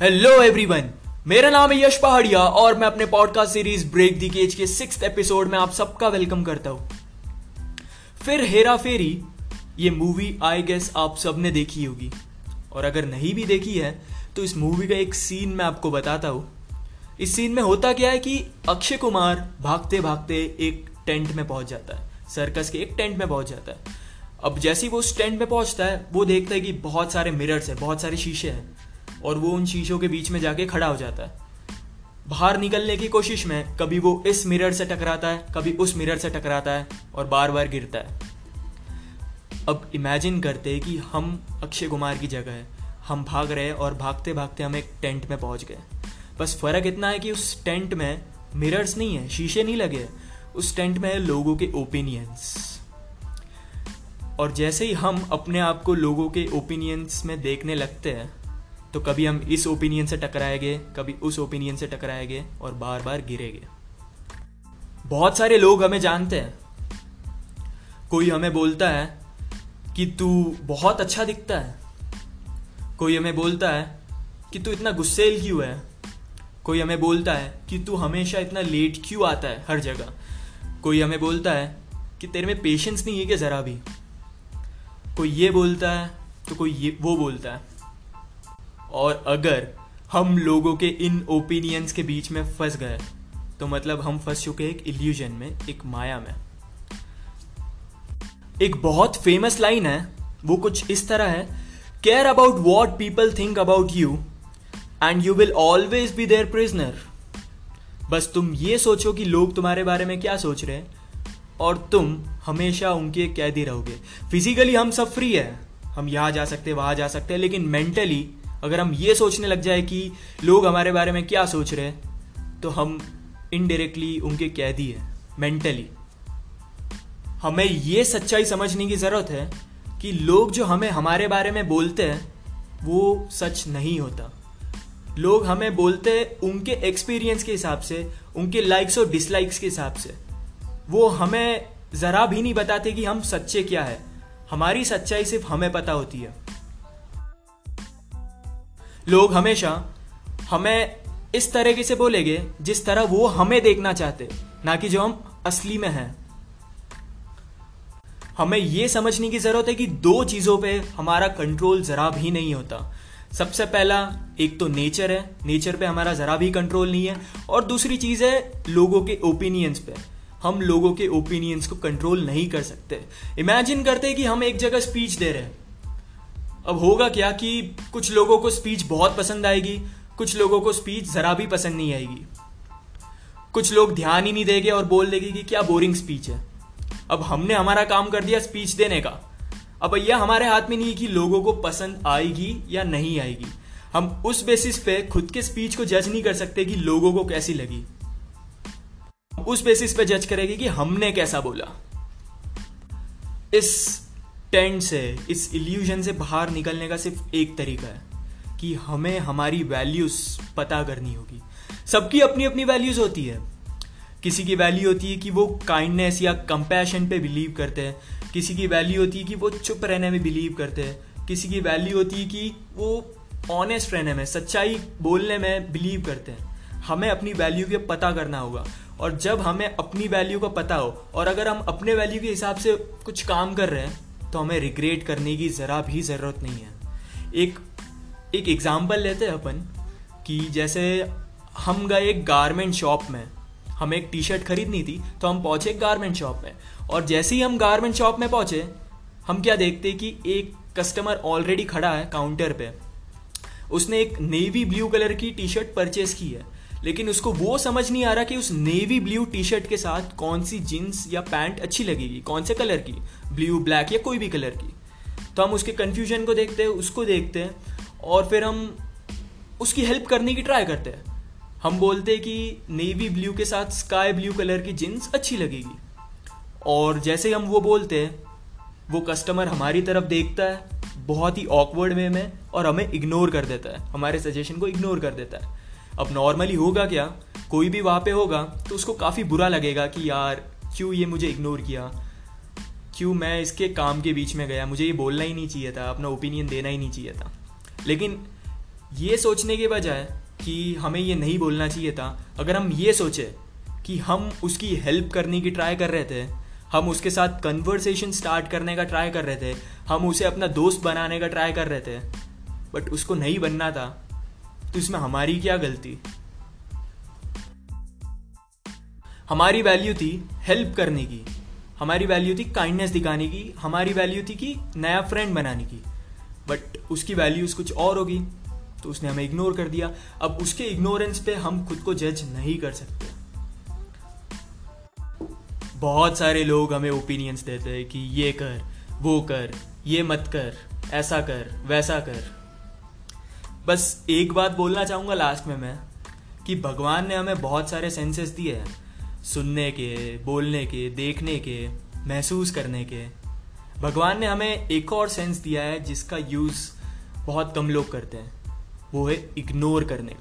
Hello everyone मेरा नाम है यश पहाड़िया और मैं अपने podcast series break the cage के सिक्स एपिसोड में आप सबका वेलकम करता हूँ। फिर हेरा फेरी, ये मूवी आई गेस आप सबने देखी होगी। और अगर नहीं भी देखी है तो इस मूवी का एक सीन मैं आपको बताता हूँ। इस सीन में होता क्या है कि अक्षय कुमार भागते भागते एक टेंट में पहुँच जाता है। सर्कस के एक टेंट में पहुँच जाता है। अब जैसे ही वो उस टेंट में पहुँचता है, वो देखता है कि बहुत सारे मिरर्स है, बहुत सारे शीशे हैं। और वो उन शीशों के बीच में जाके खड़ा हो जाता है। बाहर निकलने की कोशिश में कभी वो इस मिरर से टकराता है, कभी उस मिरर से टकराता है और बार बार गिरता है। अब इमेजिन करते कि हम अक्षय कुमार की जगह है। हम भाग रहे और भागते भागते हम एक टेंट में पहुँच गए। बस फ़र्क इतना है कि उस टेंट में मिरर्स नहीं है, शीशे नहीं लगे उस टेंट में है लोगों के ओपिनियंस और जैसे ही हम अपने आप को लोगों के ओपिनियंस में देखने लगते हैं तो कभी हम इस ओपिनियन से टकराएँगे, कभी उस ओपिनियन से टकराएँगे और बार बार गिरेंगे। बहुत सारे लोग हमें जानते हैं। कोई हमें बोलता है कि तू बहुत अच्छा दिखता है। कोई हमें बोलता है कि तू इतना गुस्सेल क्यों है। कोई हमें बोलता है कि तू हमेशा इतना लेट क्यों आता है हर जगह। कोई हमें बोलता है कि तेरे में पेशेंस नहीं है कि ज़रा भी। कोई ये बोलता है तो कोई ये, वो बोलता है। और अगर हम लोगों के इन ओपिनियंस के बीच में फंस गए तो मतलब हम फंस चुके एक इल्यूजन में, एक माया में। एक बहुत फ़ेमस लाइन है, वो कुछ इस तरह है care about what people think about you and you will always be their prisoner बस तुम ये सोचो कि लोग तुम्हारे बारे में क्या सोच रहे हैं, और तुम हमेशा उनके कैदी रहोगे। फिजिकली हम सब फ्री है, हम यहाँ जा सकते हैं वहाँ जा सकते हैं, लेकिन मेंटली अगर हम ये सोचने लग जाए कि लोग हमारे बारे में क्या सोच रहे हैं तो हम इनडायरेक्टली उनके कैदी हैं मेंटली हमें ये सच्चाई समझने की ज़रूरत है कि लोग जो हमें हमारे बारे में बोलते हैं, वो सच नहीं होता. लोग हमें बोलते हैं उनके एक्सपीरियंस के हिसाब से, उनके लाइक्स और डिसलाइक्स के हिसाब से. वो हमें ज़रा भी नहीं बताते कि हम सच्चे क्या है. हमारी सच्चाई सिर्फ़ हमें पता होती है. लोग हमेशा हमें इस तरीके से बोलेंगे जिस तरह वो हमें देखना चाहते, ना कि जो हम असली में हैं। हमें यह समझने की ज़रूरत है कि दो चीज़ों पे हमारा कंट्रोल जरा भी नहीं होता। सबसे पहला, एक तो नेचर है। नेचर पे हमारा जरा भी कंट्रोल नहीं है। और दूसरी चीज़ है लोगों के ओपिनियंस पे। हम लोगों के ओपिनियंस को कंट्रोल नहीं कर सकते। इमेजिन करते कि हम एक जगह स्पीच दे रहे हैं। अब होगा क्या कि कुछ लोगों को स्पीच बहुत पसंद आएगी, कुछ लोगों को स्पीच जरा भी पसंद नहीं आएगी। कुछ लोग ध्यान ही नहीं देंगे और बोल देंगे कि क्या बोरिंग स्पीच है। अब हमने हमारा काम कर दिया स्पीच देने का। अब यह हमारे हाथ में नहीं कि लोगों को पसंद आएगी या नहीं आएगी। हम उस बेसिस पे खुद के स्पीच को जज नहीं कर सकते कि लोगों को कैसी लगी। उस बेसिस पे जज करेंगे कि हमने कैसा बोला। इस टेंट से इस इल्यूजन से बाहर निकलने का सिर्फ़ एक तरीका है कि हमें हमारी वैल्यूज़ पता करनी होगी। सबकी अपनी अपनी वैल्यूज़ होती है। किसी की वैल्यू होती है कि वो काइंडनेस या कंपैशन पे बिलीव करते हैं। किसी की वैल्यू होती है कि वो चुप रहने में बिलीव करते हैं। किसी की वैल्यू होती है कि वो ऑनेस्ट रहने में, सच्चाई बोलने में बिलीव करते हैं। हमें अपनी वैल्यू के पता करना होगा। और जब हमें अपनी वैल्यू का पता हो, और अगर हम अपने वैल्यू के हिसाब से कुछ काम कर रहे हैं तो हमें रिग्रेट करने की ज़रा भी ज़रूरत नहीं है। एक एक एग्ज़ाम्पल लेते हैं अपन कि जैसे हम गए एक गारमेंट शॉप में, हमें एक टी शर्ट खरीदनी थी तो हम पहुँचे गारमेंट शॉप में। और जैसे ही हम गारमेंट शॉप में पहुँचे, हम क्या देखते कि एक कस्टमर ऑलरेडी खड़ा है काउंटर पे। उसने एक नेवी ब्लू कलर की टी शर्ट परचेज की है। लेकिन उसको वो समझ नहीं आ रहा कि उस नेवी ब्लू टी शर्ट के साथ कौन सी जीन्स या पैंट अच्छी लगेगी, कौन से कलर की ब्लू ब्लैक या कोई भी कलर की। तो हम उसके कन्फ्यूज़न को देखते हैं, उसको देखते हैं और फिर हम उसकी हेल्प करने की ट्राई करते हैं। हम बोलते हैं कि नेवी ब्लू के साथ स्काई ब्लू कलर की जीन्स अच्छी लगेगी। और जैसे हम वो बोलते हैं, वो कस्टमर हमारी तरफ़ देखता है, बहुत ही ऑकवर्ड वे में और हमें इग्नोर कर देता है, हमारे सजेशन को इग्नोर कर देता है। अब नॉर्मली होगा क्या? कोई भी वहाँ पे होगा तो उसको काफ़ी बुरा लगेगा कि यार, क्यों ये मुझे इग्नोर किया? क्यों मैं इसके काम के बीच में गया? मुझे ये बोलना ही नहीं चाहिए था, अपना ओपिनियन देना ही नहीं चाहिए था। लेकिन ये सोचने के बजाय कि हमें ये नहीं बोलना चाहिए था, अगर हम ये सोचे कि हम उसकी हेल्प करने की ट्राई कर रहे थे, हम उसके साथ कन्वर्सेशन स्टार्ट करने का ट्राई कर रहे थे, हम उसे अपना दोस्त बनाने का ट्राई कर रहे थे बट उसको नहीं बनना था तो इसमें हमारी क्या गलती? हमारी वैल्यू थी हेल्प करने की। हमारी वैल्यू थी काइंडनेस दिखाने की। हमारी वैल्यू थी कि नया फ्रेंड बनाने की। बट उसकी वैल्यूज़ कुछ और होगी तो उसने हमें इग्नोर कर दिया। अब उसके इग्नोरेंस पे हम खुद को जज नहीं कर सकते। बहुत सारे लोग हमें ओपिनियंस देते हैं कि ये कर, वो कर, ये मत कर, ऐसा कर, वैसा कर। बस एक बात बोलना चाहूँगा लास्ट में मैं, कि भगवान ने हमें बहुत सारे सेंसेस दिए हैं, सुनने के, बोलने के, देखने के, महसूस करने के। भगवान ने हमें एक और सेंस दिया है जिसका यूज़ बहुत कम लोग करते हैं, वो है इग्नोर करने का।